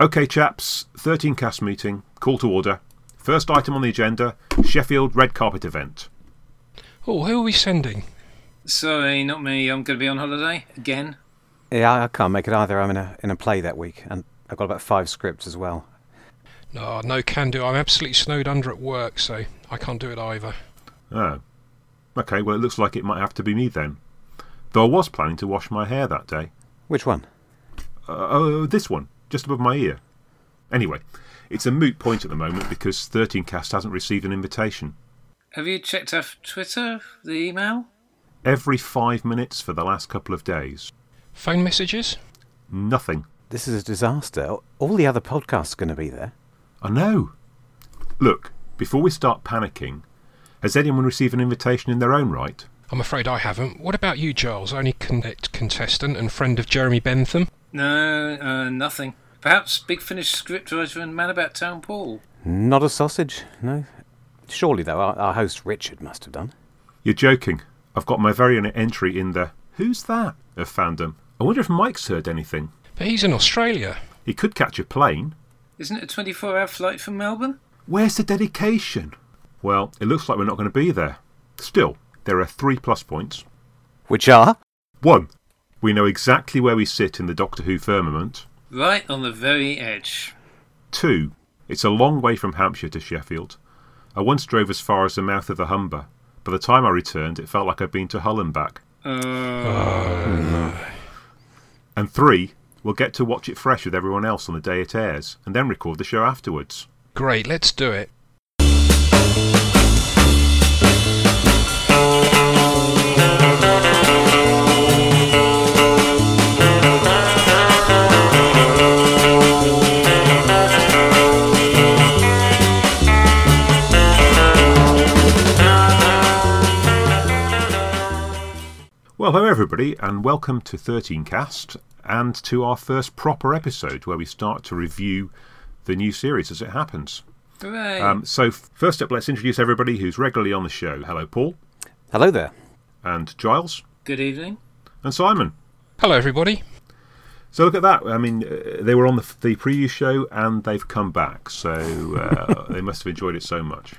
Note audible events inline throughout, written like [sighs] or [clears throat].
Okay, chaps, 13 cast meeting, call to order. First item on the agenda Sheffield red carpet event. Oh, who are we sending? Sorry, not me. I'm going to be on holiday again. Yeah, I can't make it either. I'm in a in a play that week, and I've got about five scripts as well. No, no can do. I'm absolutely snowed under at work, so I can't do it either. Oh. Okay, well, it looks like it might have to be me then. Though I was planning to wash my hair that day. Which one? Uh, oh, this one, just above my ear. Anyway, it's a moot point at the moment because 13 Cast hasn't received an invitation. Have you checked our Twitter, the email? Every five minutes for the last couple of days. Phone messages? Nothing. This is a disaster. All the other podcasts are going to be there. I know. Look, before we start panicking, has anyone received an invitation in their own right? I'm afraid I haven't. What about you, Giles? Only connect contestant and friend of Jeremy Bentham? No, uh, nothing. Perhaps Big Finish scriptwriter and man about town Paul. Not a sausage, no. Surely, though, our, our host Richard must have done. You're joking. I've got my very own entry in the Who's That of fandom. I wonder if Mike's heard anything. But he's in Australia. He could catch a plane. Isn't it a 24 hour flight from Melbourne? Where's the dedication? Well, it looks like we're not going to be there. Still, there are three plus points. Which are? One, we know exactly where we sit in the Doctor Who firmament. Right on the very edge. Two, it's a long way from Hampshire to Sheffield. I once drove as far as the mouth of the Humber. By the time I returned, it felt like I'd been to Hull and back. Uh, And three, we'll get to watch it fresh with everyone else on the day it airs, and then record the show afterwards. Great, let's do it. Well, hello everybody, and welcome to 13 Cast, and to our first proper episode where we start to review the new series as it happens. hooray. Um, so, first up, let's introduce everybody who's regularly on the show. Hello, Paul, Hello there. and Giles, Good evening. and Simon. Hello, everybody. So look at that. I mean, uh, they were on the, the preview show and they've come back. So uh, [laughs] they must have enjoyed it so much.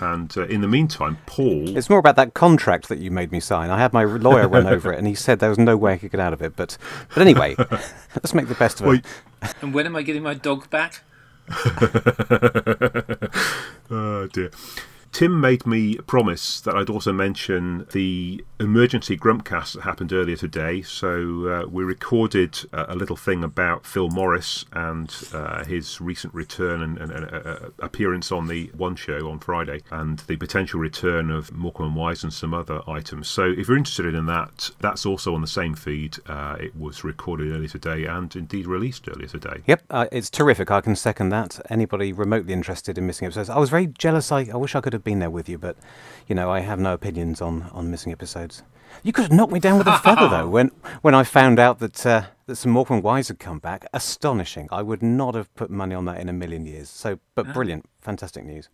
And uh, in the meantime, Paul. It's more about that contract that you made me sign. I had my lawyer run [laughs] over it, and he said there was no way I could get out of it. But, but anyway, [laughs] let's make the best of Well, it. And when am I getting my dog back? [laughs] oh dear. Tim made me promise that I'd also mention the emergency Grumpcast that happened earlier today. So uh, we recorded uh, a little thing about Phil Morris and uh, his recent return and, and, and uh, appearance on the One Show on Friday, and the potential return of Morecambe and Wise and some other items. So if you're interested in that, that's also on the same feed. Uh, it was recorded earlier today and indeed released earlier today. Yep, uh, it's terrific. I can second that. Anybody remotely interested in missing episodes? I was very jealous. I, I wish I could have been there with you, but you know, I have no opinions on, on missing episodes. You could have knocked me down with a feather, though. [laughs] When when I found out that uh, that some Morecambe Wise had come back, astonishing. I would not have put money on that in a million years. So, but brilliant, fantastic news.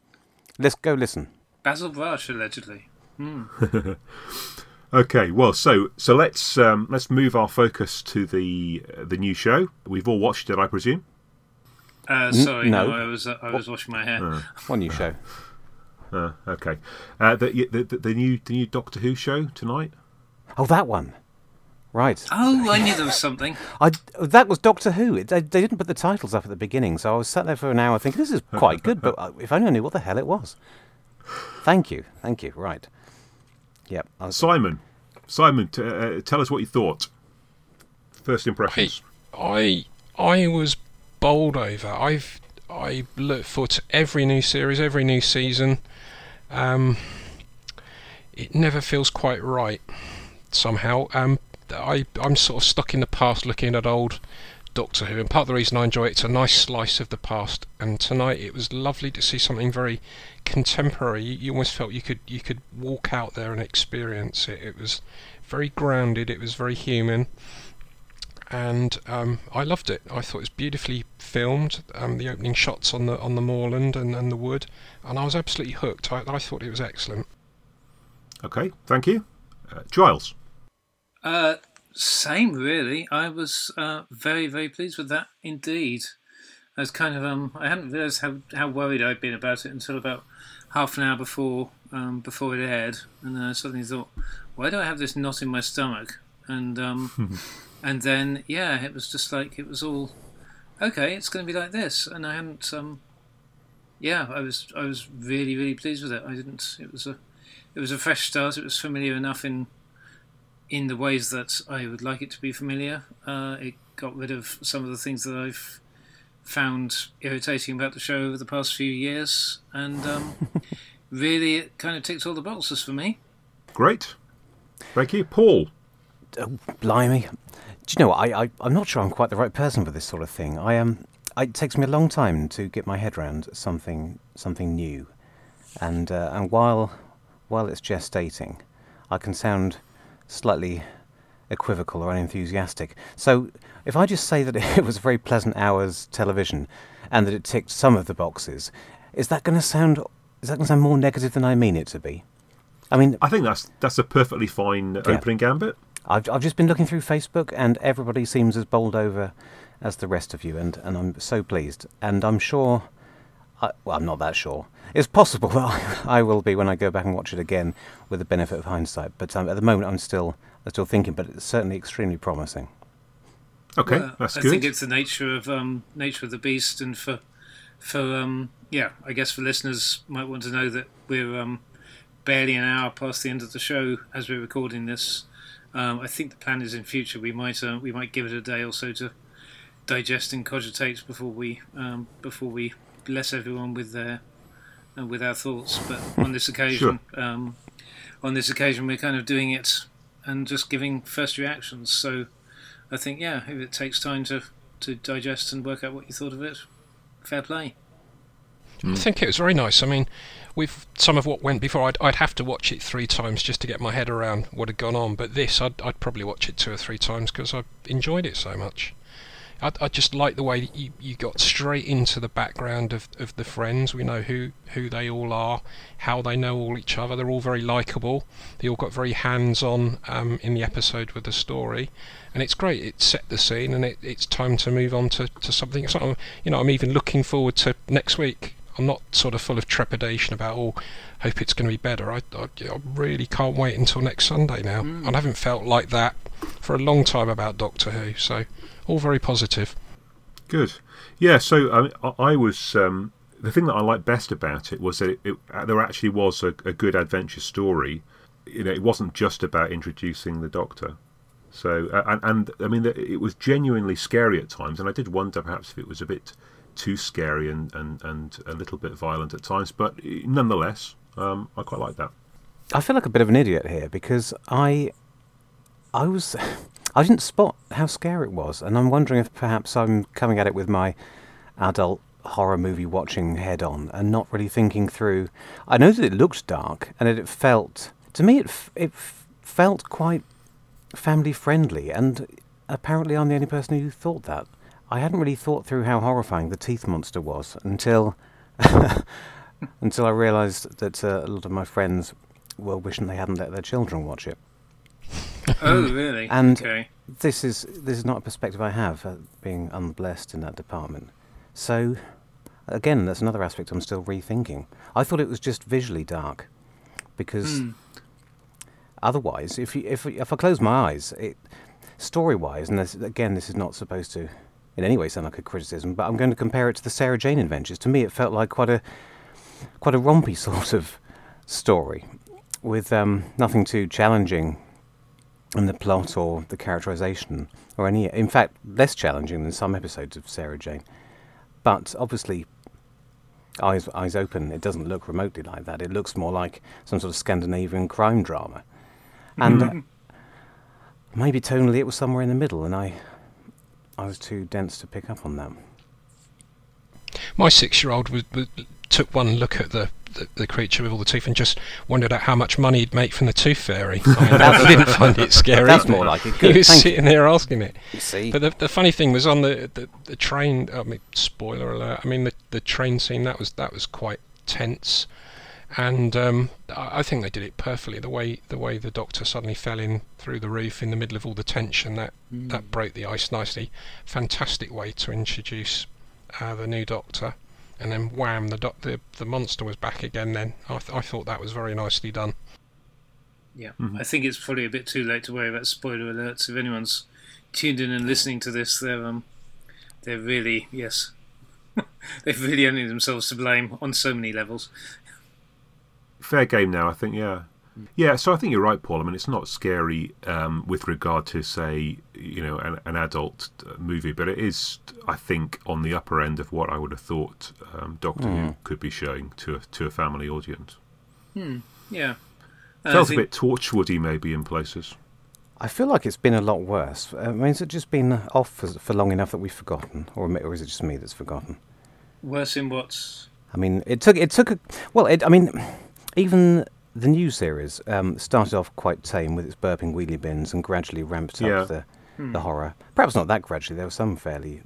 Let's go listen. Basil Brush, allegedly. [laughs] Okay, well, so so let's um, let's move our focus to the uh, the new show. We've all watched it, I presume. Uh, sorry, no. no. I was uh, I was washing my hair. One new show. [laughs] Uh, okay, uh, the, the the the new the new Doctor Who show tonight. Oh, that one. Right. Oh, I knew there was something. [laughs] I, that was Doctor Who. It, they, they didn't put the titles up at the beginning, so I was sat there for an hour thinking this is quite good, but uh, if only I knew what the hell it was. Thank you, thank you. Right. Yep. I was, Simon, Simon, t- uh, tell us what you thought. First impressions. I I was bowled over. I've I look forward to every new series, every new season. Um, it never feels quite right somehow. Um, I I'm sort of stuck in the past, looking at old Doctor Who, and part of the reason I enjoy it, it's a nice slice of the past. And tonight it was lovely to see something very contemporary. You, you almost felt you could you could walk out there and experience it. It was very grounded. It was very human and um, I loved it. I thought it was beautifully filmed. Um, the opening shots on the on the moorland and, and the wood, and I was absolutely hooked. I, I thought it was excellent. Okay, thank you, uh, Giles. Uh, same, really. I was uh, very, very pleased with that indeed. I was kind of um, I hadn't realised how, how worried I'd been about it until about half an hour before um, before it aired, and then I suddenly thought, why do I have this knot in my stomach? And um, [laughs] and then yeah, it was just like it was all okay. It's going to be like this, and I hadn't um, yeah, I was I was really really pleased with it. I didn't. It was a it was a fresh start. It was familiar enough in in the ways that I would like it to be familiar. Uh, it got rid of some of the things that I've found irritating about the show over the past few years, and um, [laughs] really, it kind of ticked all the boxes for me. Great. Thank you. Paul. Oh, blimey. Do you know? I, I, I'm not sure I'm quite the right person for this sort of thing. I am. Um, it takes me a long time to get my head around something something new, and uh, and while while it's gestating, I can sound slightly equivocal or unenthusiastic. So if I just say that [laughs] it was a very pleasant hour's television and that it ticked some of the boxes, is that going to sound is that going to sound more negative than I mean it to be? I mean, I think that's that's a perfectly fine yeah. opening gambit. I've I've just been looking through Facebook and everybody seems as bowled over as the rest of you, and, and I'm so pleased. And I'm sure, I, well, I'm not that sure. It's possible that I, I, will be when I go back and watch it again with the benefit of hindsight. But um, at the moment, I'm still I'm still thinking, but it's certainly extremely promising. Okay, well, that's I good. I think it's the nature of um, nature of the beast, and for for um, yeah, I guess for listeners might want to know that we're um, barely an hour past the end of the show as we're recording this. Um, I think the plan is in future we might uh, we might give it a day or so to digest and cogitate before we um, before we bless everyone with their uh, with our thoughts. But on this occasion, sure. um, on this occasion, we're kind of doing it and just giving first reactions. So I think, yeah, if it takes time to, to digest and work out what you thought of it, fair play. I think it was very nice. I mean, with some of what went before, I'd, I'd have to watch it three times just to get my head around what had gone on. But this, I'd, I'd probably watch it two or three times because I enjoyed it so much. I, I just like the way you, you got straight into the background of, of the friends. We know who, who they all are, how they know all each other. They're all very likable. They all got very hands on um, in the episode with the story. And it's great. It set the scene, and it, it's time to move on to, to something. something. You know, I'm even looking forward to next week. I'm not sort of full of trepidation about, oh, hope it's going to be better. I, I, I, really can't wait until next Sunday now. Mm. I haven't felt like that for a long time about Doctor Who. So all very positive. Good. Yeah, so I, I was. Um, the thing that I liked best about it was that it, it, uh, there actually was a, a, good adventure story. You know, it wasn't just about introducing the Doctor. So, uh, and, and, I mean, it was genuinely scary at times, and I did wonder perhaps if it was a bit too scary and, and, and a little bit violent at times, but nonetheless, um, I quite like that. I feel like a bit of an idiot here because I, I was. [laughs] I didn't spot how scary it was, and I'm wondering if perhaps I'm coming at it with my adult horror movie watching head on and not really thinking through. I know that it looked dark and it felt to me it it felt quite family friendly, and apparently I'm the only person who thought that. I hadn't really thought through how horrifying the teeth monster was until [laughs] until I realised that uh, a lot of my friends were wishing they hadn't let their children watch it. [laughs] oh, really? And okay. this is this is not a perspective I have, uh, being unblessed in that department. So, again, that's another aspect I'm still rethinking. I thought it was just visually dark, because mm. otherwise, if you, if if I close my eyes, it story-wise, and this, again, this is not supposed to in any way sound like a criticism, but I'm going to compare it to the Sarah Jane Adventures. To me, it felt like quite a quite a rompy [laughs] sort of story, with um, nothing too challenging in the plot or the characterization or any in fact less challenging than some episodes of Sarah Jane. But obviously eyes eyes open. It doesn't look remotely like that. It looks more like some sort of Scandinavian crime drama. And uh, maybe tonally it was somewhere in the middle and I I was too dense to pick up on that my 6 year old was, was took one look at the the, the, creature with all the teeth and just wondered out how much money he'd make from the tooth fairy. I, mean, [laughs] didn't find it scary. That's more like it. Good. He was sitting you. there asking it. You see. But the, the funny thing was on the, the, the train. I mean, spoiler alert. I mean, the, the train scene that was that was quite tense, and um, I think they did it perfectly. The way the way the doctor suddenly fell in through the roof in the middle of all the tension that mm. that broke the ice nicely. Fantastic way to introduce uh, the new Doctor, and then wham, the doc- the the monster was back again. Then I, th- I thought that was very nicely done. Yeah, I think it's probably a bit too late to worry about spoiler alerts. If anyone's tuned in and listening to this, they're um, they're really yes, [laughs] they've really only themselves to blame on so many levels. Fair game now, I think. Yeah, yeah. So I think you're right, Paul. I mean, it's not scary um, with regard to, say, you know, an, an adult uh, movie, but it is, I think, on the upper end of what I would have thought um, Doctor Who could be showing to a, to a family audience. Yeah, And I Felt a think- bit Torchwoody, maybe in places. I feel like it's been a lot worse. I mean, has it just been off for, for long enough that we've forgotten, or, or is it just me that's forgotten? worse in what's I mean, it took it took a well. It, I mean, even the new series um, started off quite tame with its burping wheelie bins and gradually ramped Yeah. up the the horror. Perhaps not that gradually. There were some fairly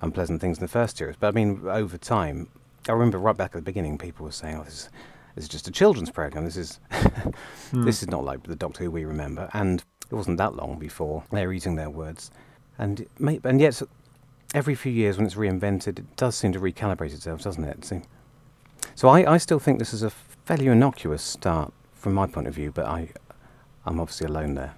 unpleasant things in the first series, but I mean, over time, I remember right back at the beginning, people were saying, "Oh, this is this is just a children's program. This is [laughs] this is not like the Doctor Who we remember." And it wasn't that long before they were eating their words, and may, and yet every few years when it's reinvented, it does seem to recalibrate itself, doesn't it? So, so I, I still think this is a fairly innocuous start from my point of view, but I, I'm obviously alone there.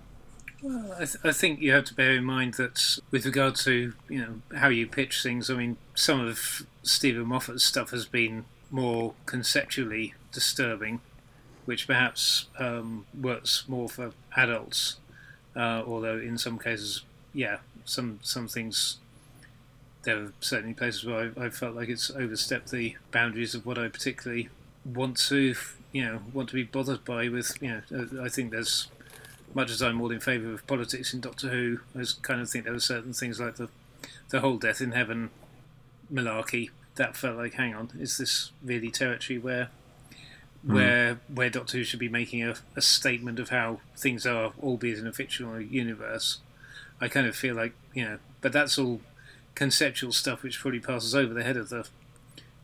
Well, I, th- I think you have to bear in mind that with regard to you know how you pitch things, I mean some of Steven Moffat's stuff has been more conceptually disturbing, which perhaps um, works more for adults. Uh, although in some cases, yeah, some some things there are certainly places where I, I felt like it's overstepped the boundaries of what I particularly want to you know want to be bothered by. With you know, uh, I think there's much as I'm all in favour of politics in Doctor Who, I kind of think there were certain things like the the whole Death in Heaven malarkey that felt like, hang on, is this really territory where where where Doctor Who should be making a, a statement of how things are, albeit in a fictional universe? I kind of feel like you know, but that's all conceptual stuff which probably passes over the head of the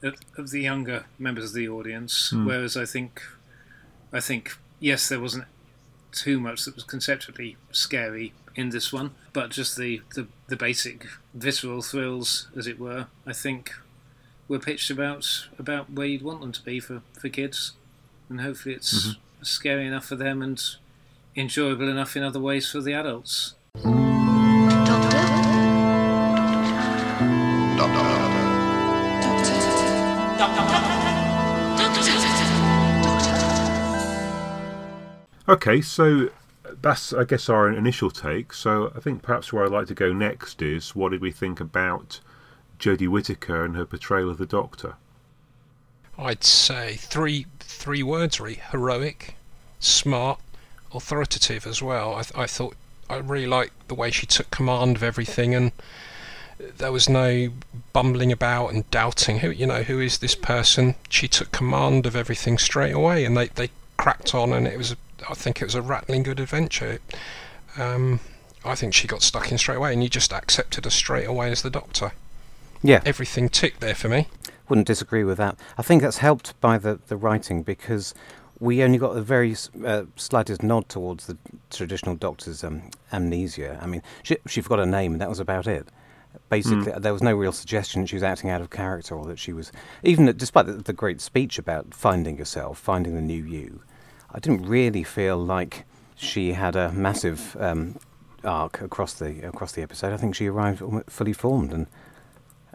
of, of the younger members of the audience. Hmm. Whereas I think I think yes, there wasn't too much that was conceptually scary in this one, but just the, the, the basic visceral thrills, as it were, I think were pitched about about where you'd want them to be for, for kids, and hopefully it's mm-hmm. scary enough for them and enjoyable enough in other ways for the adults. Okay, so that's I guess our initial take. So I think perhaps where I'd like to go next is what did we think about Jodie Whittaker and her portrayal of the Doctor? I'd say three three words really: heroic, smart, authoritative as well. I, I thought I really liked the way she took command of everything, and there was no bumbling about and doubting who you know who is this person. She took command of everything straight away, and they they cracked on, and it was a, I think it was a rattling good adventure. Um, I think she got stuck in straight away, and you just accepted her straight away as the Doctor. Yeah, Everything ticked there for me. wouldn't disagree with that. I think that's helped by the, the writing because we only got a very uh, slightest nod towards the traditional Doctor's um, amnesia. I mean, she, she forgot her name, and that was about it. Basically, there was no real suggestion that she was acting out of character or that she was, even despite the, the great speech about finding yourself finding the new you. I didn't really feel like she had a massive um, arc across the across the episode. I think she arrived fully formed, and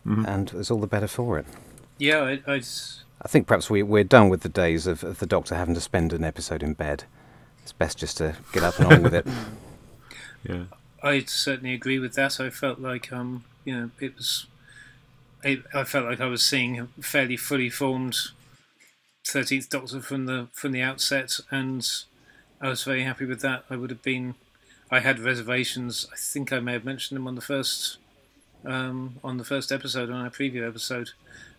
and was all the better for it. Yeah, I, I s- I think perhaps we, we're done with the days of, of the Doctor having to spend an episode in bed. It's best just to get up and on with it. [laughs] Yeah. I certainly agree with that. I felt like um, you know, it was. I, I felt like I was seeing a fairly fully formed Thirteenth Doctor from the from the outset, and I was very happy with that. I would have been. I had reservations. I think I may have mentioned them on the first um, on the first episode on our preview episode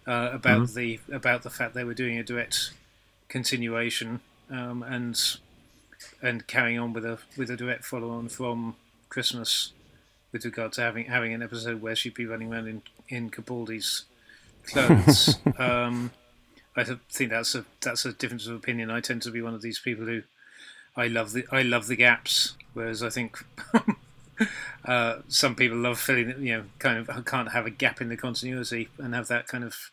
uh, about the about the fact they were doing a direct continuation um, and and carrying on with a with a direct follow on from Christmas with regard to having having an episode where she'd be running around in in Capaldi's clothes. [laughs] um, I think that's a that's a difference of opinion. I tend to be one of these people who I love the I love the gaps, whereas I think [laughs] uh, some people love filling. you know kind of can't have a gap in the continuity and have that kind of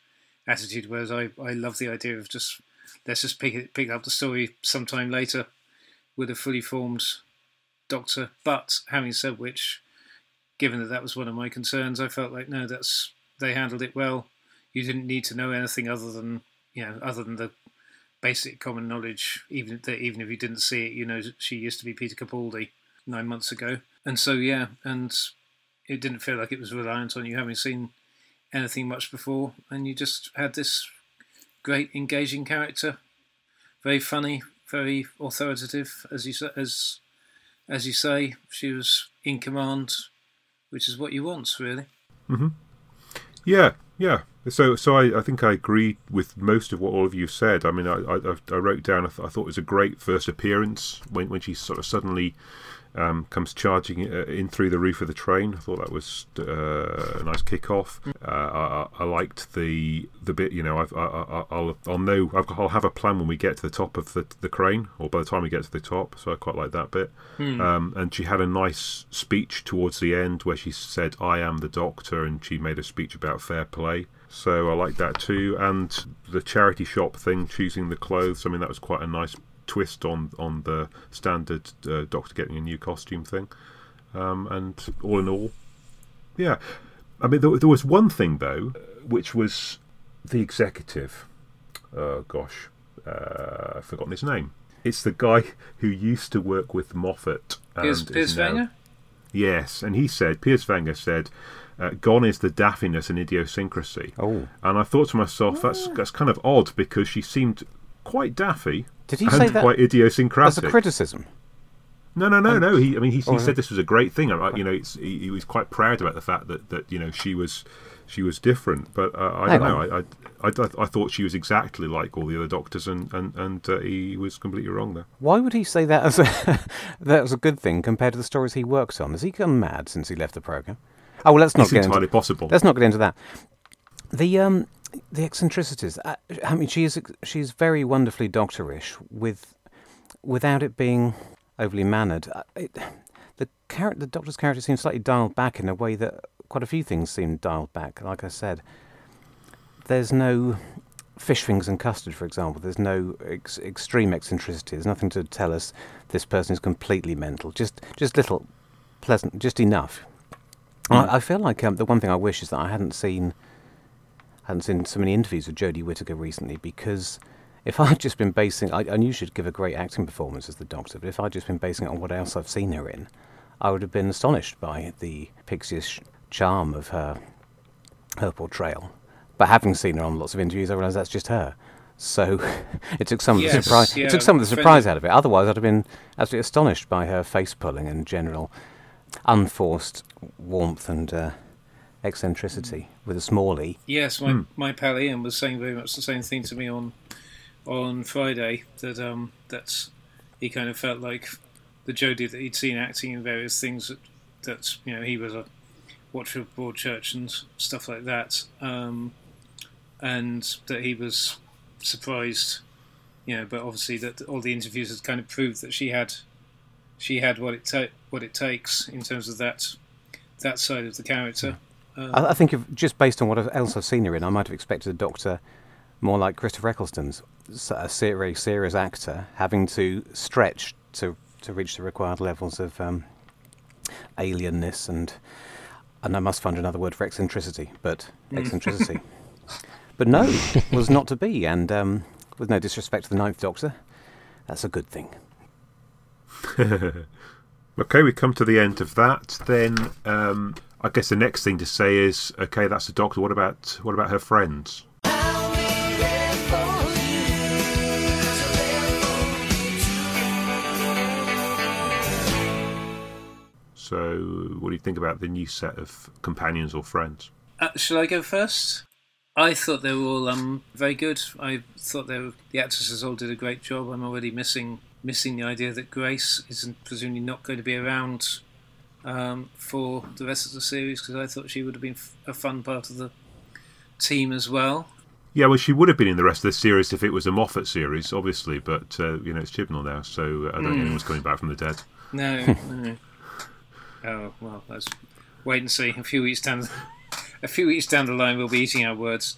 attitude. Whereas I, I love the idea of just let's just pick it, pick up the story sometime later with a fully formed Doctor. But having said which, given that that was one of my concerns, I felt like no, that's they handled it well. You didn't need to know anything other than you know other than the basic common knowledge. Even that even if you didn't see it, you know she used to be Peter Capaldi nine months ago, and so yeah, and it didn't feel like it was reliant on you having seen anything much before, and you just had this great engaging character, very funny, very authoritative, as you as as you say. She was in command, which is what you want, really. Mm-hmm. Yeah, yeah. So, so I, I think I agree with most of what all of you said. I mean, I, I, I wrote down. I, th- I, thought it was a great first appearance when when she sort of suddenly um, comes charging uh, in through the roof of the train. I thought that was uh, a nice kick-off. Uh, I, I, liked the the bit. You know, I've, I, will I'll know I'll have a plan when we get to the top of the, the crane, or by the time we get to the top. So I quite like that bit. Hmm. Um, and she had a nice speech towards the end where she said, "I am the Doctor," and she made a speech about fair play. So I like that too. And the charity shop thing, choosing the clothes. I mean, that was quite a nice twist on on the standard uh, Doctor getting a new costume thing. Um, and all in all, yeah. I mean, there, there, was one thing though, which was the executive. Oh gosh, uh, I've forgotten his name. It's the guy who used to work with Moffat. Piers, Piers Wenger. Yes, and he said Piers Wenger said. Uh, gone is the daffiness and idiosyncrasy. Oh. And I thought to myself, that's that's kind of odd because she seemed quite daffy, did he say that quite idiosyncratic? As a criticism? No, no, no, um, no. He, I mean, he, he oh, said this was a great thing. You know, he, he, was quite proud about the fact that, that you know she was she was different. But uh, I Hang don't know. I, I, I, I, thought she was exactly like all the other doctors, and and, and uh, he was completely wrong there. Why would he say that as a [laughs] that was a good thing compared to the stories he works on? Has he gone mad since he left the program? Oh well, let's not it's get entirely into, possible. Let's not get into that. The um the eccentricities. I, uh, I mean, she is she's very wonderfully doctorish with without it being overly mannered. Uh, it, the character, the Doctor's character, seems slightly dialed back in a way that quite a few things seem dialed back. Like I said, there's no fish fingers and custard, for example. There's no ex- extreme eccentricity. There's nothing to tell us this person is completely mental. Just just little pleasant, just enough. Mm. I, I, feel like um, the one thing I wish is that I hadn't seen hadn't seen so many interviews with Jodie Whittaker recently because if [laughs] I'd just been basing, I, I knew she'd give a great acting performance as the Doctor, but if I'd just been basing it on what else I've seen her in, I would have been astonished by the pixie charm of her her portrayal. But having seen her on lots of interviews, I realised that's just her. So [laughs] it took some of the surprise. Yeah, it took some of the surprise out of it. Otherwise, I'd have been absolutely astonished by her face pulling and general unforced warmth and uh, eccentricity with a small e. Yes, my, mm. my pal Ian was saying very much the same thing to me on on Friday that um, that's he kind of felt like the Jodie that he'd seen acting in various things that, that you know he was a watcher of Broadchurch and stuff like that, um, and that he was surprised, you know, but obviously that all the interviews had kind of proved that she had she had what it ta- what it takes in terms of that that side of the character. Um, I, I, think if, just based on what else I've seen her in, I might have expected a Doctor more like Christopher Eccleston's, a very serious actor, having to stretch to to reach the required levels of um, alienness and and I must find another word for eccentricity, but mm. eccentricity. but no, was not to be, and um, with no disrespect to the Ninth Doctor, that's a good thing. [laughs] okay, we come to the end of that. Then um, I guess the next thing to say is, okay, that's the Doctor. What about what about her friends? So, what do you think about the new set of companions or friends? Uh, shall I go first? I thought they were all um, very good. I thought they were, the actresses all did a great job. I'm already missing missing the idea that Grace isn't presumably not going to be around um, for the rest of the series because I thought she would have been a fun part of the team as well. Yeah, well, she would have been in the rest of the series if it was a Moffat series, obviously, but uh, you know it's Chibnall now, so uh, I don't mm. think anyone's coming back from the dead. No, [laughs] no. Oh well, let's wait and see. A few weeks down, [laughs] a few weeks down the line, we'll be eating our words.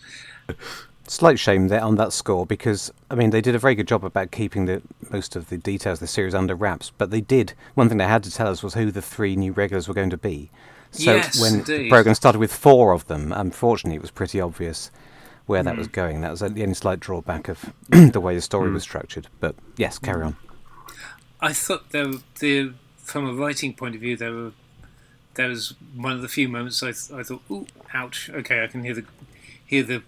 Slight shame there on that score because I mean they did a very good job about keeping the most of the details of the series under wraps, but they did one thing they had to tell us was who the three new regulars were going to be. So Yes, when the program started with four of them, unfortunately it was pretty obvious where that Hmm. was going. That was the only slight drawback of [clears throat] the way the story was structured. But yes, carry Hmm. on. I thought there, were- there, from a writing point of view, there were there was one of the few moments I, th- I thought, "Ooh, ouch!" Okay, I can hear the hear the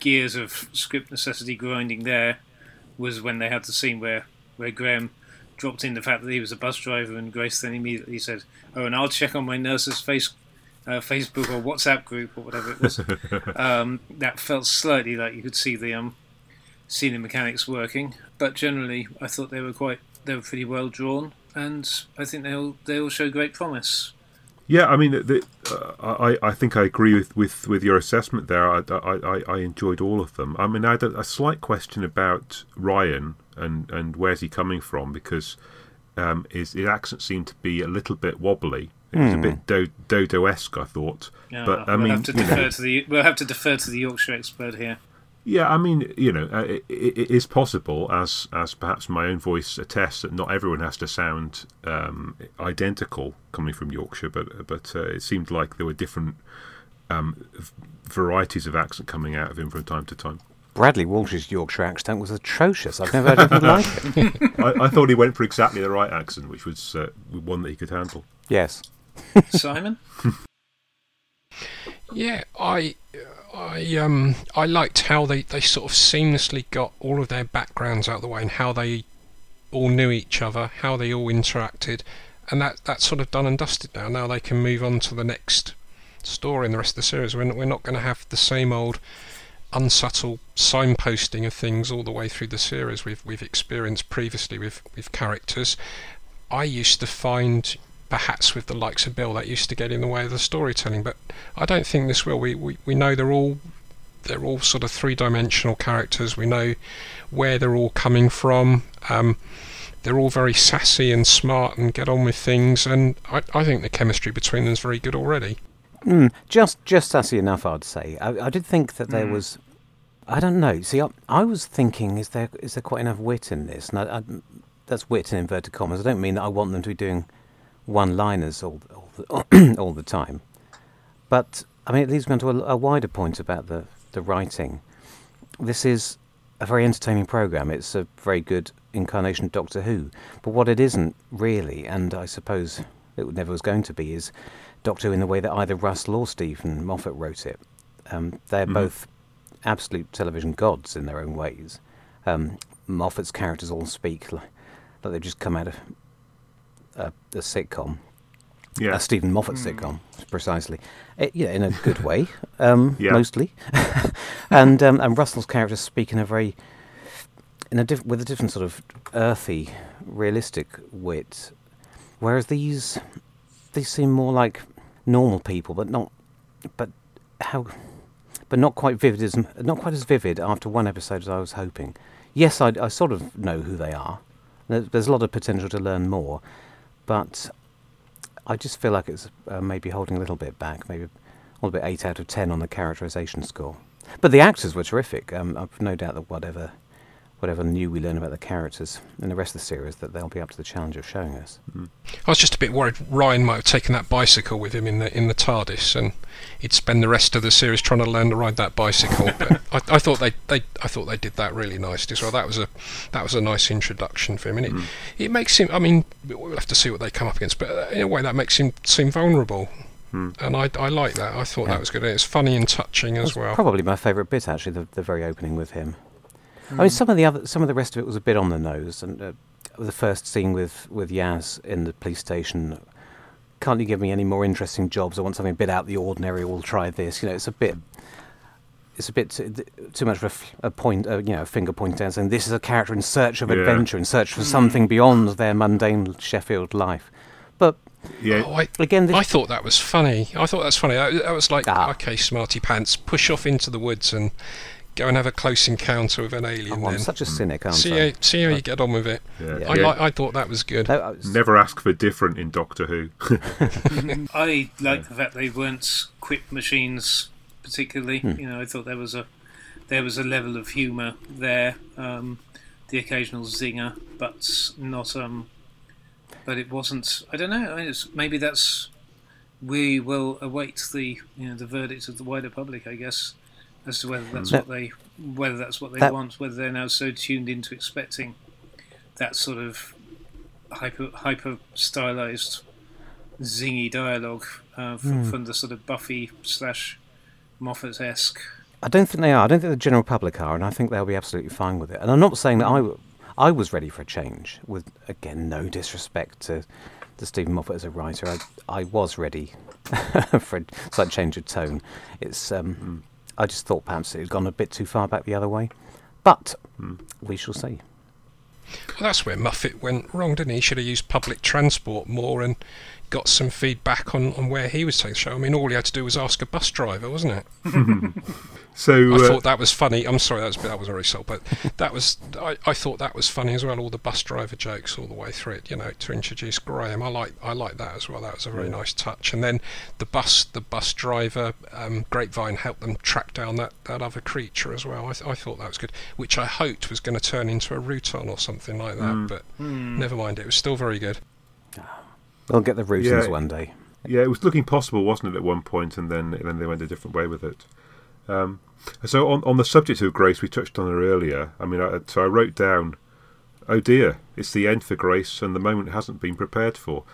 gears of script necessity grinding. There was when they had the scene where where Graham dropped in the fact that he was a bus driver, and Grace then immediately said, "Oh, and I'll check on my nurse's face." Uh, Facebook or WhatsApp group or whatever it was. [laughs] um, that felt slightly like you could see the um, see the mechanics working, but generally I thought they were quite they were pretty well drawn, and I think they all they all show great promise. Yeah, I mean, the, uh, I I think I agree with, with, with your assessment there. I, I, I- I enjoyed all of them. I mean, I had a, a slight question about Ryan and, and where's he coming from because um, his, his accent seemed to be a little bit wobbly. It was a bit do, Dodo-esque, I thought. Uh, but I we'll mean, have to you know, defer to the we'll have to defer to the Yorkshire expert here. Yeah, I mean, you know, uh, it, it is possible, as as perhaps my own voice attests, that not everyone has to sound um, identical coming from Yorkshire, but but uh, it seemed like there were different um, varieties of accent coming out of him from time to time. Bradley Walsh's Yorkshire accent was atrocious. I've never heard anything like it. [laughs] I, I thought he went for exactly the right accent, which was uh, one that he could handle. Yes. Simon, [laughs] Yeah, I, I, um, I liked how they, they sort of seamlessly got all of their backgrounds out of the way and how they all knew each other, how they all interacted, and that that's sort of done and dusted now. Now they can move on to the next story in the rest of the series. We're not, we're not going to have the same old unsubtle signposting of things all the way through the series we've we've experienced previously with with characters. I used to find perhaps with the likes of Bill that used to get in the way of the storytelling, but I don't think this will. We we, we know they're all they're all sort of three dimensional characters. We know where they're all coming from. Um, they're all very sassy and smart and get on with things, and I, I think the chemistry between them is very good already. Mm, just just sassy enough, I'd say. I, I did think that there was. I don't know. See, I, I was thinking, is there is there quite enough wit in this? And I, I, that's wit in inverted commas. I don't mean that I want them to be doing one-liners all all the, [clears throat] all the time. But I mean, it leads me on to a, a wider point about the the writing. This is a very entertaining program. It's a very good incarnation of Doctor Who. But what it isn't really, and I suppose it never was going to be, is Doctor Who in the way that either Russell or Steven Moffat wrote it. Um, they're both absolute television gods in their own ways. Um, Moffat's characters all speak like, like they've just come out of a, a sitcom, Yeah, a Steven Moffat sitcom, precisely. It, yeah, in a good [laughs] way, um, Yeah. mostly. [laughs] and um, and Russell's characters speak in a very, in a diff- with a different sort of earthy, realistic wit, whereas these, they seem more like normal people, but not, but how, but not quite vivid as not quite as vivid after one episode as I was hoping. Yes, I, I sort of know who they are. There's a lot of potential to learn more, but I just feel like it's uh, maybe holding a little bit back, maybe a little bit eight out of ten on the characterization score. But the actors were terrific. Um, I've no doubt that whatever, whatever new we learn about the characters in the rest of the series, that they'll be up to the challenge of showing us. Hmm. I was just a bit worried Ryan might have taken that bicycle with him in the in the TARDIS, and he'd spend the rest of the series trying to learn to ride that bicycle. but [laughs] I, I thought they, they I thought they did that really nicely as well. That was a that was a nice introduction for him, and it hmm. it makes him. I mean, we'll have to see what they come up against, but uh, in a way that makes him seem vulnerable. Hmm. And I, I like that. I thought Yeah. that was good. It's funny and touching as well. Probably my favourite bit, actually, the, the very opening with him. I mean, some of the other, some of the rest of it was a bit on the nose, and uh, the first scene with with Yaz in the police station. Can't you give me any more interesting jobs? I want something a bit out of the ordinary. We'll try this. You know, it's a bit. It's a bit too, too much of a, f- a point, uh, you know, a finger pointing down, saying this is a character in search of Yeah. adventure, in search for something beyond their mundane Sheffield life. But yeah. Oh, I, again, this, I thought that was funny. I thought that's funny. That, that was like, Ah. okay, smarty pants, push off into the woods and go and have a close encounter with an alien. Oh, I'm then such a cynic, aren't see I? how, see how you get on with it. Yeah. Yeah. I, Yeah. li- I thought that was good. No, was- Never ask for different in Doctor Who. [laughs] I like the fact they weren't quick machines, particularly. You know, I thought there was a there was a level of humour there, um, the occasional zinger, but not um, but it wasn't. I don't know. I mean, it's, maybe that's we will await the you know the verdict of the wider public, I guess, as to whether that's That- what they whether that's what they that- want, whether they're now so tuned into expecting that sort of hyper hyper stylized zingy dialogue uh, from, from the sort of Buffy slash Moffat esque. I don't think they are. I don't think the general public are, and I think they'll be absolutely fine with it. And I'm not saying that I, w- I was ready for a change. With again, no disrespect to, to Steven Moffat as a writer, I, I was ready [laughs] for a slight change of tone. It's um, I just thought perhaps it had gone a bit too far back the other way, but hmm. we shall see. Well, that's where Moffat went wrong, didn't he? He should have used public transport more and got some feedback on, on where he was taking the show. I mean, all he had to do was ask a bus driver, wasn't it? [laughs] So I uh, thought that was funny. I'm sorry, that was that was very soft, but that was I, I thought that was funny as well. All the bus driver jokes all the way through it, you know, to introduce Graham. I like I like that as well. That was a very nice touch. And then the bus the bus driver um, Grapevine helped them track down that, that other creature as well. I, th- I thought that was good, which I hoped was going to turn into a Rutan or something like that. But never mind, it was still very good. We'll get the Rutans Yeah. one day. Yeah, it was looking possible, wasn't it, at one point, and then then they went a different way with it. Um, so on on the subject of Grace, we touched on her earlier. I mean, I, so I wrote down, "Oh dear, it's the end for Grace, and the moment hasn't been prepared for."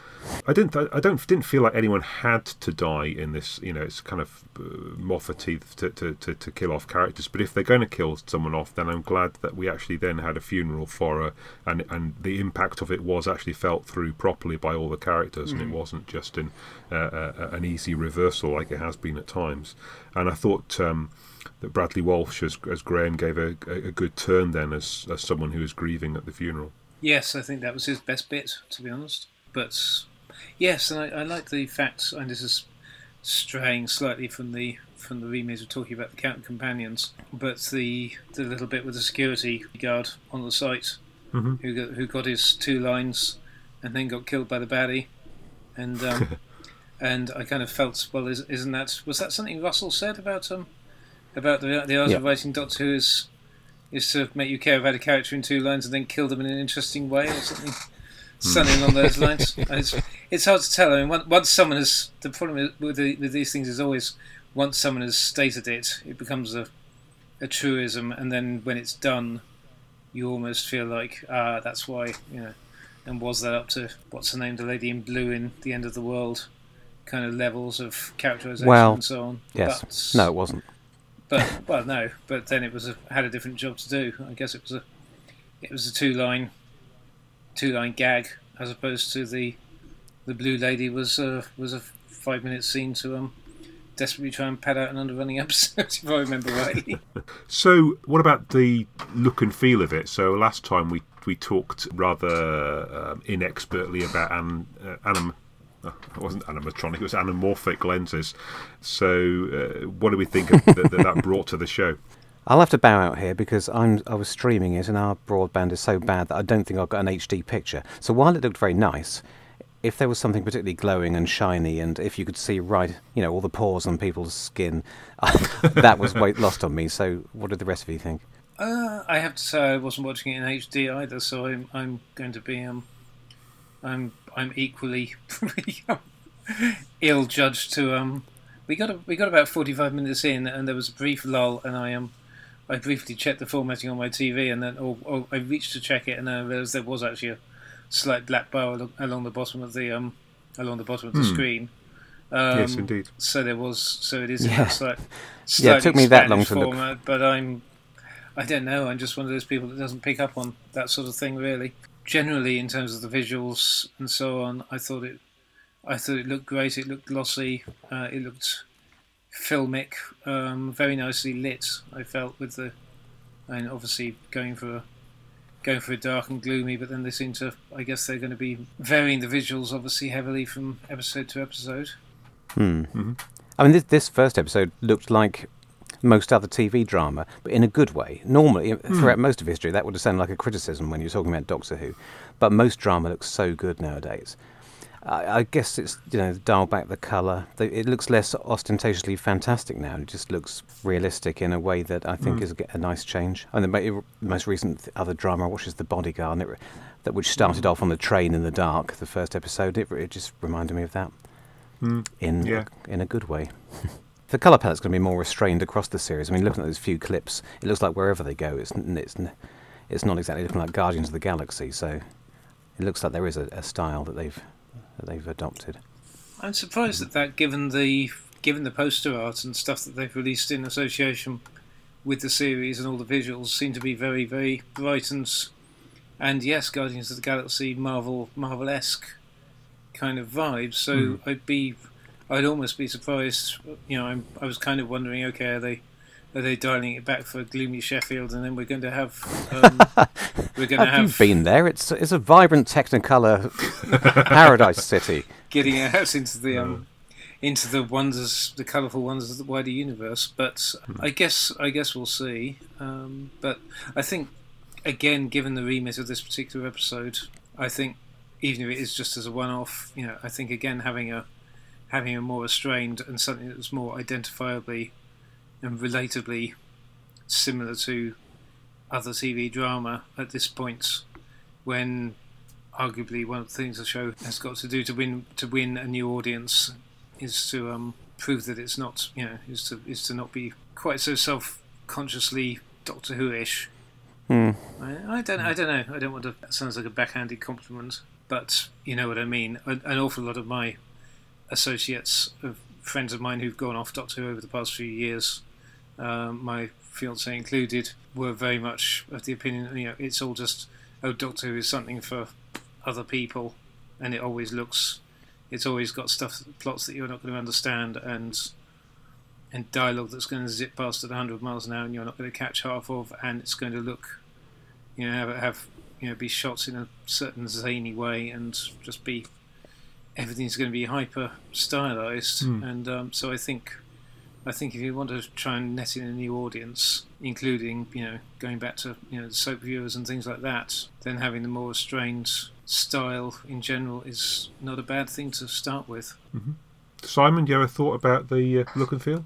I didn't. I, don't. Didn't feel like anyone had to die in this. You know, it's kind of uh, Moffat-y to, to, to, to kill off characters. But if they're going to kill someone off, then I'm glad that we actually then had a funeral for her, and and the impact of it was actually felt through properly by all the characters, and it wasn't just in uh, uh, an easy reversal like it has been at times. And I thought. Um, Bradley Walsh as, as Graham gave a, a, good turn then as, as someone who was grieving at the funeral. Yes, I think that was his best bit, to be honest. But yes, and I, I like the fact, and this is straying slightly from the from the remit of talking about the Captain companions, but the the little bit with the security guard on the site Mhm. who got, who got his two lines and then got killed by the baddie, and um, [laughs] and I kind of felt well, is, isn't that was that something Russell said about um about the the art Yeah. of writing Doctor Who is is to make you care about a character in two lines and then kill them in an interesting way or something something along those lines. [laughs] It's, it's hard to tell. I mean, once, once someone has the problem with the, with these things is always once someone has stated it, it becomes a a truism, and then when it's done, you almost feel like ah, that's why you know. And was that up to what's her name, the lady in blue in the end of the world, kind of levels of characterization Well, and so on? Yes. But, No, it wasn't. But well, no. But then it was a, had a different job to do. I guess it was a it was a two line two line gag as opposed to the the blue lady was a was a five minute scene to um desperately try and pad out an underrunning [laughs] episode if I remember rightly. [laughs] So, what about the look and feel of it? So, last time we we talked rather um, inexpertly about an, uh, anim. It wasn't animatronic; it was anamorphic lenses. So, uh, what do we think of that, that that brought to the show? I'll have to bow out here because I'm I was streaming it and our broadband is so bad that I don't think I've got an HD picture. So while it looked very nice, if there was something particularly glowing and shiny and if you could see right, you know, all the pores on people's skin, [laughs] that was weight lost on me. So what did the rest of you think? Uh, I have to say I wasn't watching it in HD either, so I'm I'm going to be um I'm I'm equally [laughs] ill judged to um we got a, we got about forty five minutes in and there was a brief lull and I um I briefly checked the formatting on my TV and then or, or I reached to check it and then I realised there was actually a slight black bar along, along the bottom of the um along the bottom of the Hmm. screen. Um, yes, indeed. so there was, so it is Yeah. a slight, [laughs] Yeah, it took me that long to look. but I'm, I don't know. I'm just one of those people that doesn't pick up on that sort of thing really. Generally, in terms of the visuals and so on, I thought it, I thought it looked great. It looked glossy. Uh, it looked filmic, um, very nicely lit. I felt with the, and obviously going for. A, Going for a dark and gloomy, but then they seem to. I guess they're going to be varying the visuals, obviously heavily from episode to episode. Hmm. I mean, this, this first episode looked like most other TV drama, but in a good way. Normally, hmm. throughout most of history, that would have sounded like a criticism when you're talking about Doctor Who, but most drama looks so good nowadays. I, I guess it's you know dial back the colour. It looks less ostentatiously fantastic now. It just looks realistic in a way that I think hmm. is a, a nice change. And the most recent other drama I watched is The Bodyguard, it, that which started hmm. off on the train in the dark. The first episode, it, it just reminded me of that Mm. in Yeah. in a good way. [laughs] the colour palette's going to be more restrained across the series. I mean, looking at those few clips, it looks like wherever they go, it's n- it's n- it's not exactly looking like Guardians of the Galaxy. So it looks like there is a, a style that they've that they've adopted. I'm surprised at that, given the given the poster art and stuff that they've released in association with the series and all the visuals seem to be very, very bright and and yes, Guardians of the Galaxy Marvel Marvel esque kind of vibes. So Mm. I'd be, I'd almost be surprised. You know, I'm, I was kind of wondering, okay, are they are they dialing it back for gloomy Sheffield, and then we're going to have um, [laughs] we're going to Have you been there? It's it's a vibrant Technicolor [laughs] paradise city. getting out into the um, into the wonders, the colourful wonders of the wider universe. But I guess I guess we'll see. Um, but I think again, given the remit of this particular episode, I think even if it is just as a one-off, you know, I think again having a having a more restrained and something that was more identifiably and relatably similar to other TV drama at this point, when arguably one of the things the show has got to do to win to win a new audience is to um, prove that it's not you know is to is to not be quite so self consciously Doctor Who ish. Hmm. I, I don't I don't know I don't want to that sounds like a backhanded compliment but you know what I mean an, an awful lot of my associates of friends of mine who've gone off Doctor Who over the past few years um, my fiance included were very much of the opinion you know it's all just oh Doctor Who is something for other people and it always looks it's always got stuff plots that you're not going to understand and and dialogue that's going to zip past at 100 miles an hour and you're not going to catch half of and it's going to look you know have, have you know be shot in a certain zany way and just be everything's going to be hyper stylized Hmm. and um, so I think I think if you want to try and net in a new audience, including you know going back to you know the soap viewers and things like that, then having the more restrained style in general is not a bad thing to start with. Simon, do you ever thought about the uh, look and feel?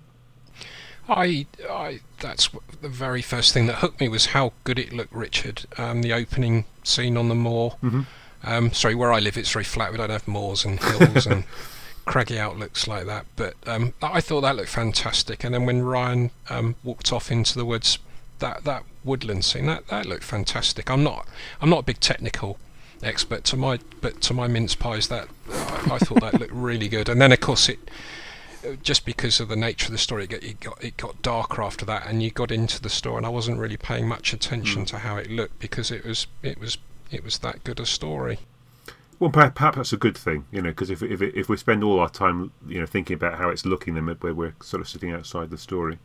I, I, that's the very first thing that hooked me was how good it looked, Richard. Um, the opening scene on the moor. Mhm. Um, sorry, where I live, it's very flat. We don't have moors and hills and [laughs] craggy outlooks like that. But um, I thought that looked fantastic. And then when Ryan um, walked off into the woods, that that woodland scene, that that looked fantastic. I'm not, I'm not a big technical expert to my, but to my mince pies, that I, I thought that looked really good. And then of course it just because of the nature of the story, it got, it got it got darker after that, and you got into the story, and I wasn't really paying much attention to how it looked because it was it was it was that good a story. Well, perhaps, that's a good thing, you know, because if if if we spend all our time, you know, thinking about how it's looking, then we're, we're sort of sitting outside the story.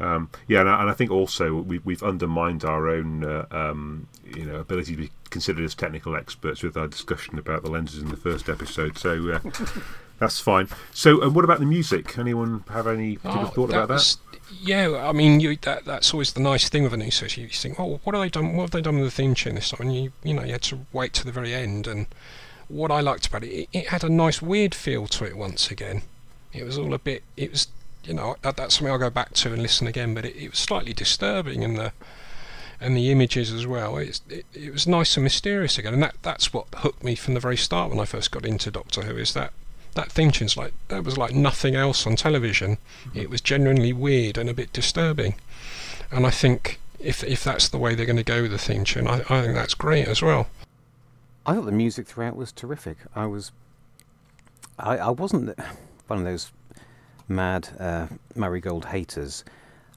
Um, yeah, and I, and I think also we, we've undermined our own, uh, um, you know, ability to be considered as technical experts with our discussion about the lenses in the first episode. So uh, [laughs] that's fine. So, what about the music? Anyone have any particular Oh, thought about that? was- Yeah, I mean, you, that that's always the nice thing with a new series. You think, oh, what have they done? What have they done with the theme tune this time? And you, you know, you had to wait to the very end. And what I liked about it, it, it had a nice weird feel to it. Once again, it was all a bit. It was, you know, that, that's something I'll go back to and listen again. But it, it was slightly disturbing, and the and the images as well. It's, it, it was nice and mysterious again, and that that's what hooked me from the very start when I first got into Doctor Who. Is that that theme tune's like that was like nothing else on television. It was genuinely weird and a bit disturbing, and I think if if that's the way they're going to go with the theme tune, I, I think that's great as well. I thought the music throughout was terrific. I was, I, I wasn't [sighs] one of those mad uh, Murray Gold haters.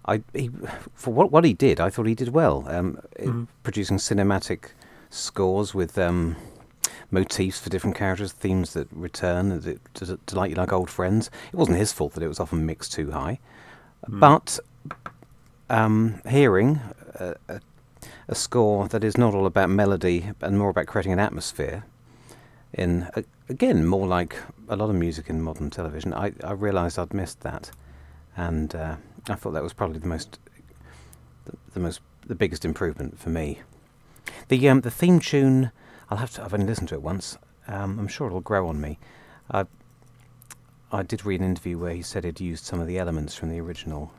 I he, for what what he did, I thought he did well. Um, Mhm. producing cinematic scores with um, motifs for different characters, themes that return, and it, to, to like you like old friends. It wasn't his fault that it was often mixed too high, but um, hearing a, a, a score that is not all about melody and more about creating an atmosphere. In a, again, more like a lot of music in modern television, I, I realised I'd missed that, and uh, I thought that was probably the most, the, the most, the biggest improvement for me. The um, the theme tune, I'll have to. I've only listened to it once. Um, I'm sure it'll grow on me. I I did read an interview where he said he'd used some of the elements from the original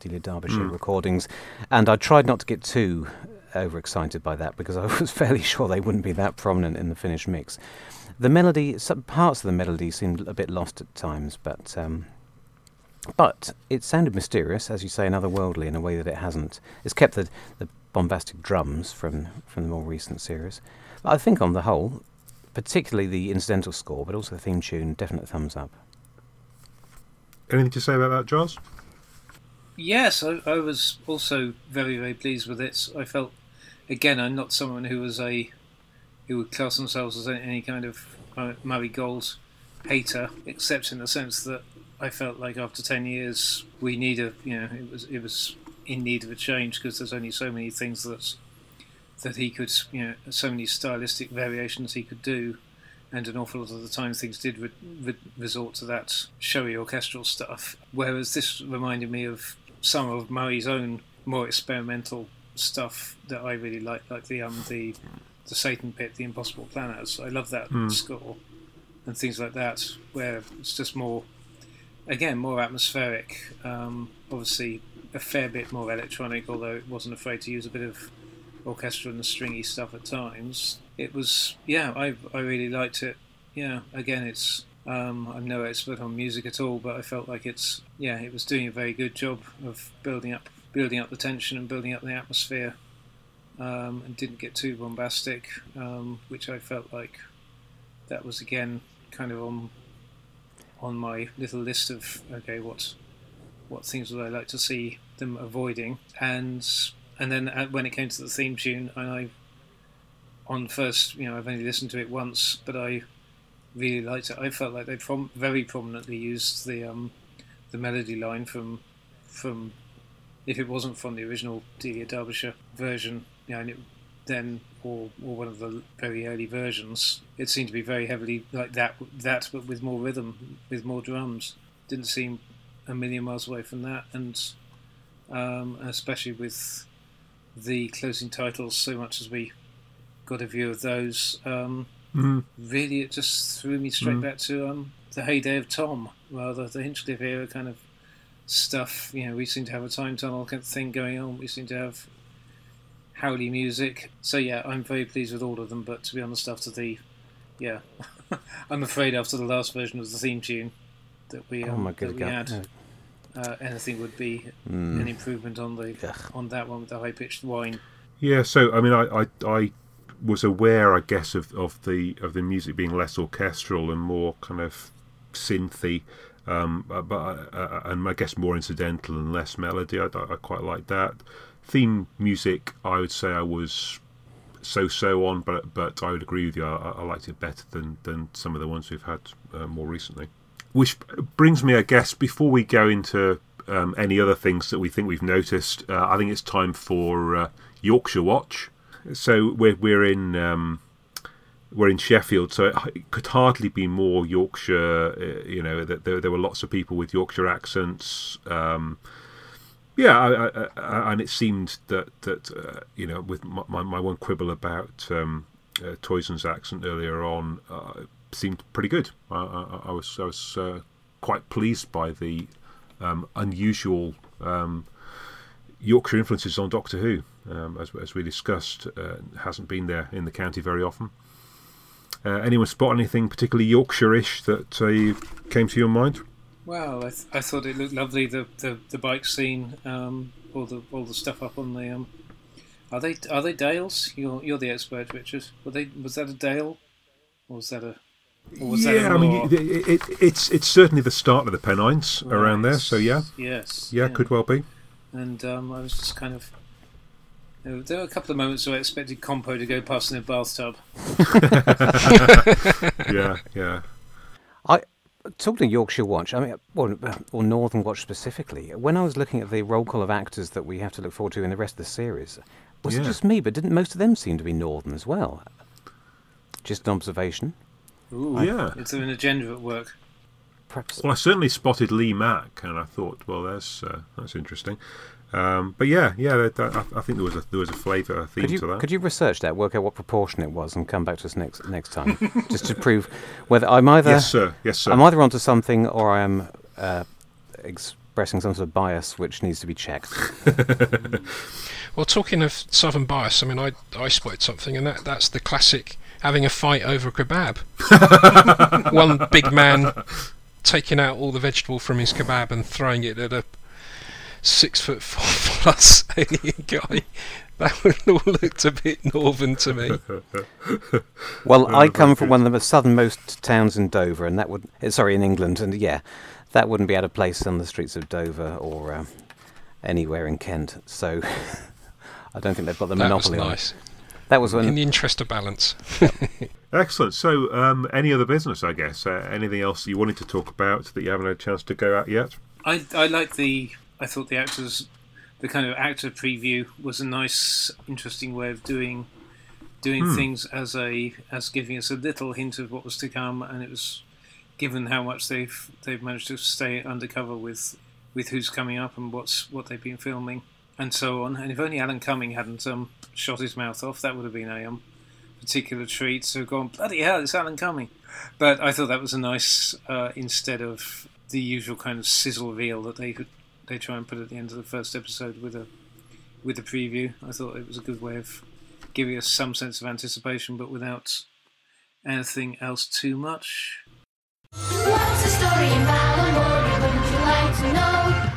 Delia Derbyshire Mm. recordings, and I tried not to get too overexcited by that because I [laughs] was fairly sure they wouldn't be that prominent in the finished mix. The melody, some parts of the melody seemed a bit lost at times, but um, but it sounded mysterious, as you say, and otherworldly in a way that it hasn't. It's kept the, the bombastic drums from from the more recent series. But I think on the whole, particularly the incidental score, but also the theme tune, definite thumbs up. Anything to say about that, Giles? Yes, I, I was also very, very pleased with it. I felt, again, I'm not someone who was a who would class themselves as any kind of Murray Gold hater, except in the sense that I felt like after ten years we need a you know it was it was in need of a change because there's only so many things that that he could you know so many stylistic variations he could do. And an awful lot of the time, things did re- re- resort to that showy orchestral stuff. Whereas this reminded me of some of Murray's own more experimental stuff that I really like, like the um the the Satan Pit, the Impossible Planets. I love that Hmm. score and things like that, where it's just more, again, more atmospheric. Um, obviously, a fair bit more electronic, although it wasn't afraid to use a bit of orchestra and the stringy stuff at times. It was, yeah, I I really liked it. Yeah, again, it's um, I'm no expert on music at all, but I felt like it's yeah, it was doing a very good job of building up building up the tension and building up the atmosphere, um, and didn't get too bombastic, um, which I felt like that was again kind of on on my little list of okay, what what things would I like to see them avoiding, and and then uh, when it came to the theme tune, I on first, you know, I've only listened to it once, but I really liked it. I felt like they prom- very prominently used the um, the melody line from from if it wasn't from the original Delia Derbyshire version, you know, and it, then or or one of the very early versions, it seemed to be very heavily like that that but with more rhythm, with more drums. Didn't seem a million miles away from that, and um, especially with the closing titles, so much as we got a view of those. Um, Mm. really it just threw me straight Mm. back to um, the heyday of Tom, rather the Hinchcliffe era kind of stuff. You know, we seem to have a time tunnel kind of thing going on. We seem to have howly music. So yeah, I'm very pleased with all of them. But to be honest, after the yeah, [laughs] I'm afraid after the last version of the theme tune that we um, oh my that we God! had, uh, anything would be Mm. an improvement on the Ugh. on that one with the high pitched whine. Yeah, so I mean, I, I, I was aware, I guess, of, of the of the music being less orchestral and more kind of synthy, um, but uh, and I guess more incidental and less melody. I, I quite like that. Theme music, I would say I was so-so on, but but I would agree with you. I, I liked it better than than some of the ones we've had uh, more recently. Which brings me, I guess, before we go into um, any other things that we think we've noticed, uh, I think it's time for uh, Yorkshire Watch. So we're we're in um, we're in Sheffield, so it could hardly be more Yorkshire. Uh, you know, there, there were lots of people with Yorkshire accents. Um, yeah, I, I, I, and it seemed that that uh, you know, with my, my, my one quibble about um, uh, Tosin's accent earlier on, uh, seemed pretty good. I, I, I was I was uh, quite pleased by the um, unusual um, Yorkshire influences on Doctor Who, um, as, as we discussed. Uh, hasn't been there in the county very often. Uh, anyone spot anything particularly Yorkshire-ish that uh, came to your mind? Well, I, th- I thought it looked lovely. The the, the bike scene, um, all the all the stuff up on the um, are they are they dales? You're you're the expert, Richard. Were they was that a dale, or was that a or was that yeah, I mean, it, it, it, it's it's certainly the start of the Pennines around there. So yeah, yes, yeah, could well be. And um, I was just kind of. There were, there were a couple of moments where I expected Compo to go past in a bathtub. [laughs] yeah, yeah. I talking to Yorkshire Watch. I mean, well, or Northern Watch specifically. When I was looking at the roll call of actors that we have to look forward to in the rest of the series, was it just me? But didn't most of them seem to be Northern as well? Just an observation. Ooh, Yeah. Is there an agenda at work? perhaps. Well, I certainly spotted Lee Mack, and I thought, well, that's uh, that's interesting. Um, but yeah, yeah, that, that, I, I think there was a there was a flavour theme Could you to that. could you research that, work out what proportion it was, and come back to us next next time, [laughs] just to prove whether I'm either yes, sir. Yes, sir. I'm either onto something or I am uh, expressing some sort of bias which needs to be checked. [laughs] Well, talking of southern bias, I mean, I I spotted something, and that that's the classic having a fight over a kebab. [laughs] One big man taking out all the vegetable from his kebab and throwing it at a six foot four [laughs] plus alien guy. That one all looked a bit northern to me. [laughs] Well, Oh, I come from good. one of the southernmost towns in Dover, and that would eh, sorry in England, and yeah, that wouldn't be out of place on the streets of Dover or um, anywhere in Kent. So I don't think they've got the That was monopoly on it. Nice. That was when In the interest of balance. [laughs] Excellent. So, um, any other business? I guess. Uh, anything else you wanted to talk about that you haven't had a chance to go at yet? I I like the. I thought the actors, the kind of actor preview was a nice, interesting way of doing, doing Hmm. things as a as giving us a little hint of what was to come, and it was, given how much they've they've managed to stay undercover with, with who's coming up and what's what they've been filming and so on. And if only Alan Cumming hadn't um, shot his mouth off, that would have been a um, particular treat. So gone bloody hell, it's Alan Cumming. But I thought that was a nice uh, instead of the usual kind of sizzle reel that they could they try and put at the end of the first episode with a with a preview. I thought it was a good way of giving us some sense of anticipation, but without anything else too much. What's the story in Balamory? Wouldn't you like to know?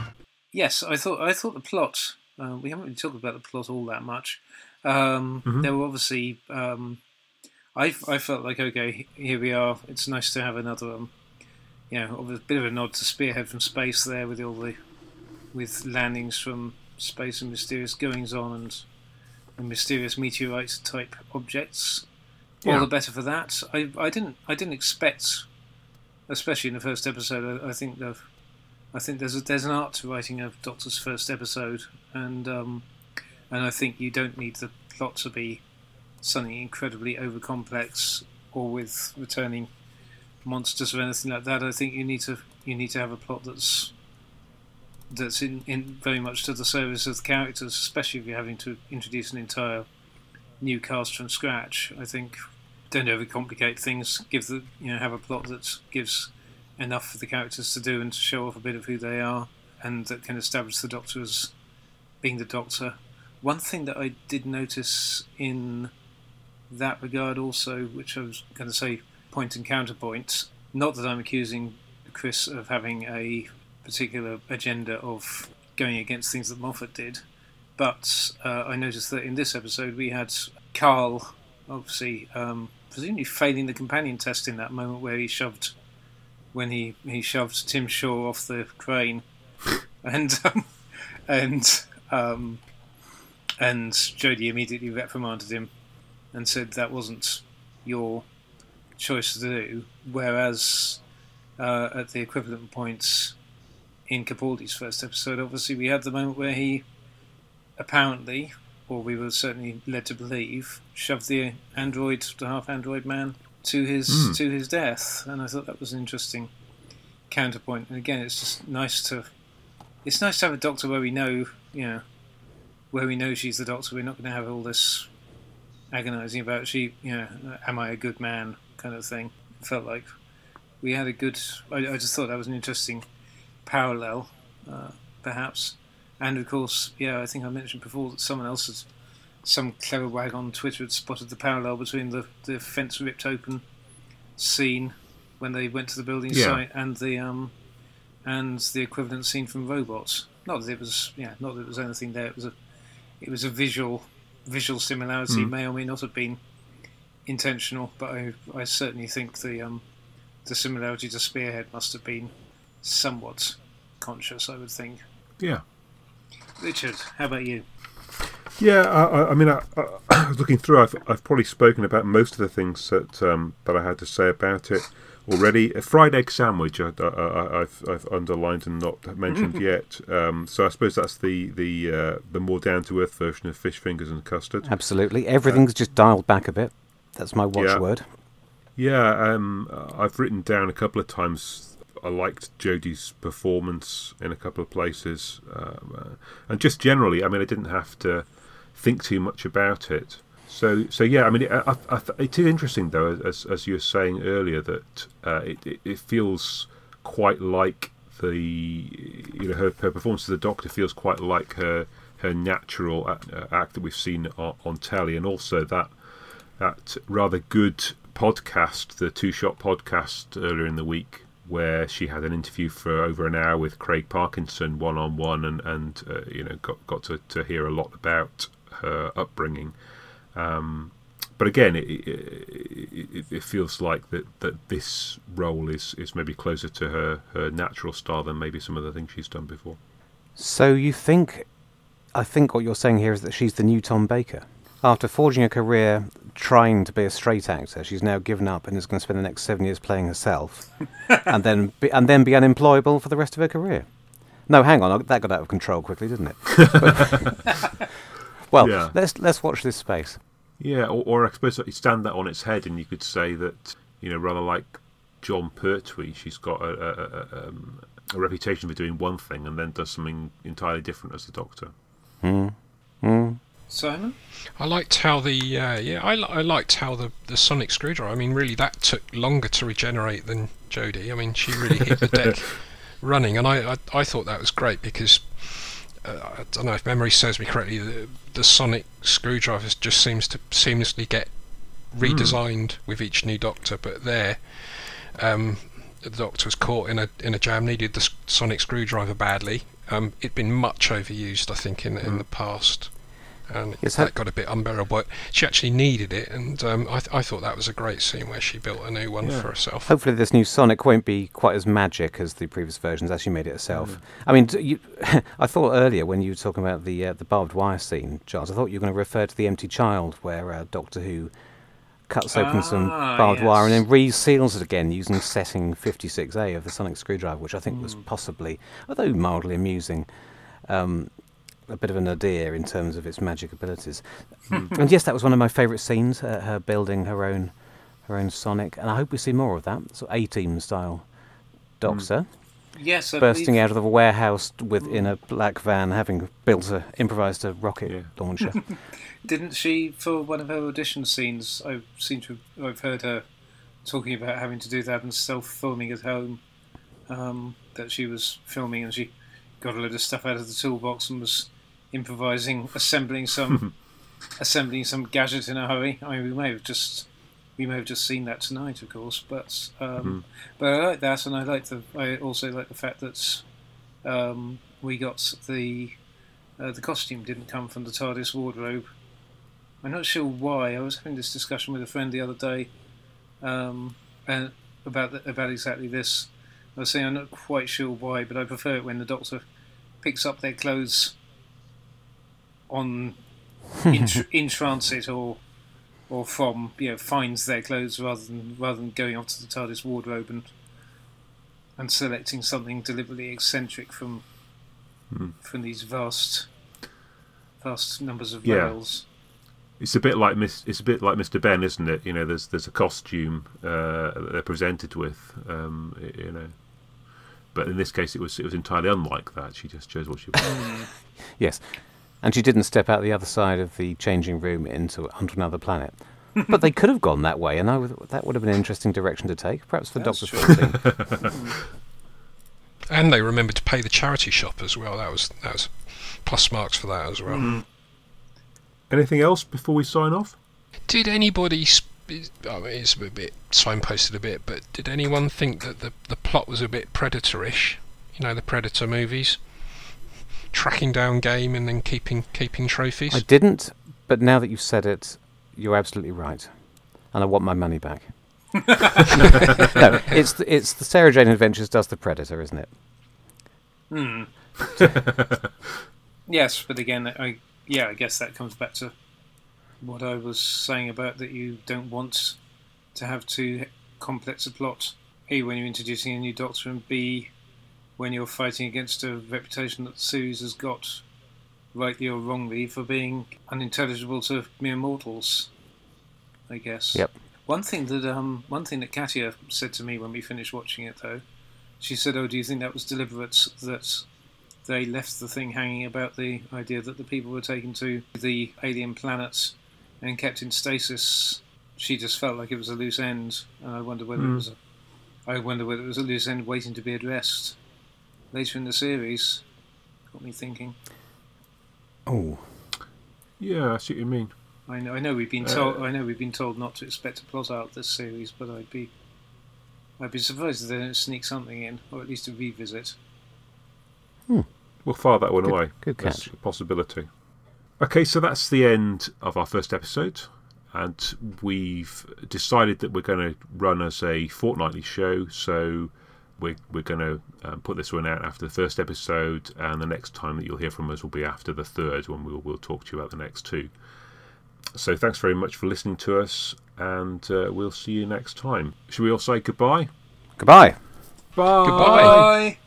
Yes, I thought I thought the plot. Uh, we haven't really talked about the plot all that much. Um, Mhm. There were obviously. Um, I I felt like okay, here we are. It's nice to have another. Um, you know, a bit of a nod to Spearhead from space there with all the with landings from space and mysterious goings on and, and mysterious meteorite type objects. All the better for that. I, I didn't I didn't expect, especially in the first episode. I, I think the I think there's a, there's an art to writing a Doctor's first episode, and um, and I think you don't need the plot to be something incredibly over complex or with returning monsters or anything like that. I think you need to you need to have a plot that's that's in, in very much to the service of the characters, especially if you're having to introduce an entire new cast from scratch. I think don't overcomplicate things. Give the you know have a plot that gives enough for the characters to do and to show off a bit of who they are, and that can establish the Doctor as being the Doctor. One thing that I did notice in that regard also, which I was going to say point and counterpoint, not that I'm accusing Chris of having a particular agenda of going against things that Moffat did, but uh, I noticed that in this episode we had Carl, obviously, um, presumably failing the companion test in that moment where he shoved when he, he shoved Tim Shaw off the crane, [laughs] and um, and um, and Jodie immediately reprimanded him and said that wasn't your choice to do. Whereas uh, at the equivalent points in Capaldi's first episode, obviously we had the moment where he apparently, or we were certainly led to believe, shoved the android, the half android man, to his Hmm. to his death, and I thought that was an interesting counterpoint. And again, it's just nice to it's nice to have a doctor where we know, you know, where we know she's the doctor. We're not going to have all this agonising about she, you know, am I a good man kind of thing. It felt like we had a good. I, I just thought that was an interesting parallel, uh, perhaps. And of course, yeah, I think I mentioned before that someone else had, some clever wag on Twitter had spotted the parallel between the, the fence ripped open scene when they went to the building Yeah. site and the um and the equivalent scene from Robots. Not that it was, yeah, not that it was anything there. It was a, it was a visual, visual similarity. Mm. May or may not have been intentional, but I, I certainly think the um, the similarity to Spearhead must have been somewhat conscious. I would think. Yeah. Richard, how about you? Yeah, I, I- mean, I, I, [clears throat] looking through, I've, I've probably spoken about most of the things that um, that I had to say about it already. A fried egg sandwich, I, I, I've, I've underlined and not mentioned yet. Um, so I suppose that's the the uh, the more down to earth version of fish fingers and custard. Absolutely. Everything's just dialed back a bit. That's my Yeah. watchword. Yeah, um, I've written down a couple of times I liked Jodie's performance in a couple of places, um, uh, and just generally, I mean, I didn't have to think too much about it. So, so yeah, I mean, it, I, I, it is interesting though, as as you were saying earlier, that uh, it, it, it feels quite like the you know her, her performance as the Doctor feels quite like her her natural act, uh, act that we've seen on, on telly, and also that that rather good podcast, the Two Shot podcast earlier in the week, where she had an interview for over an hour with Craig Parkinson one on one, and and uh, you know got got to, to hear a lot about her upbringing. Um, but again, it, it, it, feels like that, that this role is, is maybe closer to her, her natural style than maybe some of the things she's done before. So you think, I think what you're saying here is that she's the new Tom Baker. After forging a career trying to be a straight actor, she's now given up and is going to spend the next seven years playing herself, [laughs] and then be, and then be unemployable for the rest of her career. No, hang on, that got out of control quickly, didn't it? [laughs] well, yeah. let's let's watch this space. Yeah, or, or I suppose you stand that on its head, and you could say that you know, rather like Jon Pertwee, she's got a, a, a, um, a reputation for doing one thing and then does something entirely different as the Doctor. Mm. Mm. Simon, I liked how the uh, yeah I, I liked how the, the sonic screwdriver. I mean, really, that took longer to regenerate than Jodie. I mean, she really hit the deck [laughs] running, and I, I I thought that was great because uh, I don't know if memory serves me correctly, the, the sonic screwdriver just seems to seamlessly get redesigned mm. with each new Doctor. But there, um, the Doctor was caught in a in a jam, needed the sonic screwdriver badly. Um, it'd been much overused, I think, in mm. in hmm. the past and yes, that got a bit unbearable. But she actually needed it, and um, I, th- I, thought that was a great scene where she built a new one yeah. for herself. Hopefully, this new Sonic won't be quite as magic as the previous versions, as she made it herself. Mm. I mean, you, [laughs] I thought earlier when you were talking about the uh, the barbed wire scene, Charles, I thought you were going to refer to the Empty Child, where uh, Doctor Who cuts open ah, some barbed yes. wire and then reseals it again using setting 56A of the sonic screwdriver, which I think mm. was possibly, although mildly amusing. Um, a bit of a nadir in terms of its magic abilities. [laughs] and yes, that was one of my favourite scenes. Uh, her building her own her own Sonic, and I hope we see more of that. So A Team style Doctor. Mm. Yes, I bursting believe... out of a warehouse within a black van, having built a improvised a rocket yeah. launcher. [laughs] Didn't she, for one of her audition scenes? I seem to I've heard her talking about having to do that and self-filming at home. Um, that she was filming and she got a load of stuff out of the toolbox and was improvising, assembling some, [laughs] assembling some gadget in a hurry. I mean, we may have just, we may have just seen that tonight, of course. But, um, mm. but I like that, and I like the, I also like the fact that um, we got the, uh, the costume didn't come from the TARDIS wardrobe. I'm not sure why. I was having this discussion with a friend the other day, um, and about the, about exactly this. I was saying I'm not quite sure why, but I prefer it when the Doctor picks up their clothes on in, in transit or or from you know finds their clothes rather than rather than going off to the TARDIS wardrobe and and selecting something deliberately eccentric from hmm. from these vast vast numbers of yeah. rails. It's a bit like Miss. It's a bit like Mr. Benn, isn't it? You know, there's there's a costume uh, that they're presented with. Um, you know, but in this case, it was it was entirely unlike that. She just chose what she wanted. [laughs] yes, and she didn't step out the other side of the changing room into onto another planet. but they could have gone that way, and I would, that would have been an interesting direction to take, perhaps for Doctor Fourteen. [laughs] and they remembered to pay the charity shop as well. That was that was plus marks for that as well. Mm. Anything else before we sign off? Did anybody? Sp- I mean, it's a bit signposted a bit, but did anyone think that the the plot was a bit predatorish? You know, the Predator movies tracking down game and then keeping keeping trophies? I didn't, but now that you've said it, you're absolutely right, and I want my money back. [laughs] no, it's the, it's the Sarah Jane Adventures does the Predator, isn't it? Hmm. [laughs] yes, but again, I yeah, I guess that comes back to what I was saying about that you don't want to have too complex a plot. A, when you're introducing a new Doctor, and B, when you're fighting against a reputation that Suze has got, rightly or wrongly, for being unintelligible to mere mortals. I guess. Yep. One thing that um, one thing that Katia said to me when we finished watching it though, she said, "Oh, do you think that was deliberate that they left the thing hanging about the idea that the people were taken to the alien planets and kept in stasis?" She just felt like it was a loose end, and I wonder whether it was. A, I wonder whether it was a loose end waiting to be addressed later in the series. Got me thinking. Oh, Yeah, I see what you mean. I know, I know we've been Uh, told. I know we've been told not to expect a plot out this series, but I'd be, I'd be surprised if they don't sneak something in, or at least a revisit. Hmm. We'll file that one Good- away. good That's catch. a possibility. Okay, so that's the end of our first episode, and we've decided that we're going to run as a fortnightly show. So we're we're going to um, put this one out after the first episode, and the next time that you'll hear from us will be after the third, when we'll we'll talk to you about the next two. So thanks very much for listening to us, and uh, we'll see you next time. Should we all say goodbye? goodbye. Bye. Goodbye.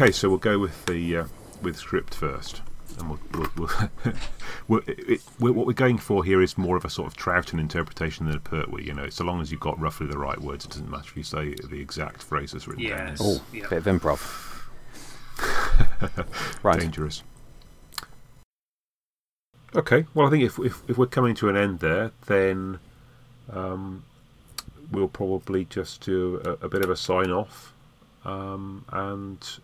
Okay, so we'll go with the uh, with script first, and we'll, we'll, we'll, [laughs] we'll it, it, we what we're going for here is more of a sort of Troughton interpretation than a Pertwee. You know, so long as you've got roughly the right words, it doesn't matter if you say the exact phrases written down. yes, Oh, yeah. bit of improv. [laughs] right. Dangerous. Okay, well, I think if, if if we're coming to an end there, then um, we'll probably just do a, a bit of a sign off, um, and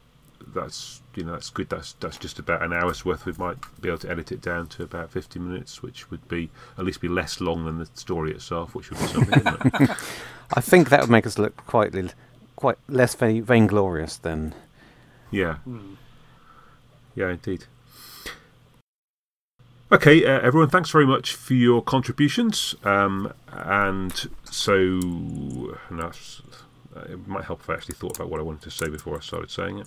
that's you know that's good. That's that's just about an hour's worth. We might be able to edit it down to about fifty minutes, which would be at least be less long than the story itself, which would be something. isn't it? [laughs] I think that would make us look quite quite less vain- vainglorious than. Yeah. Hmm. Yeah, indeed. Okay, uh, everyone, thanks very much for your contributions. Um, and so, no, it's- uh, it might help if I actually thought about what I wanted to say before I started saying it.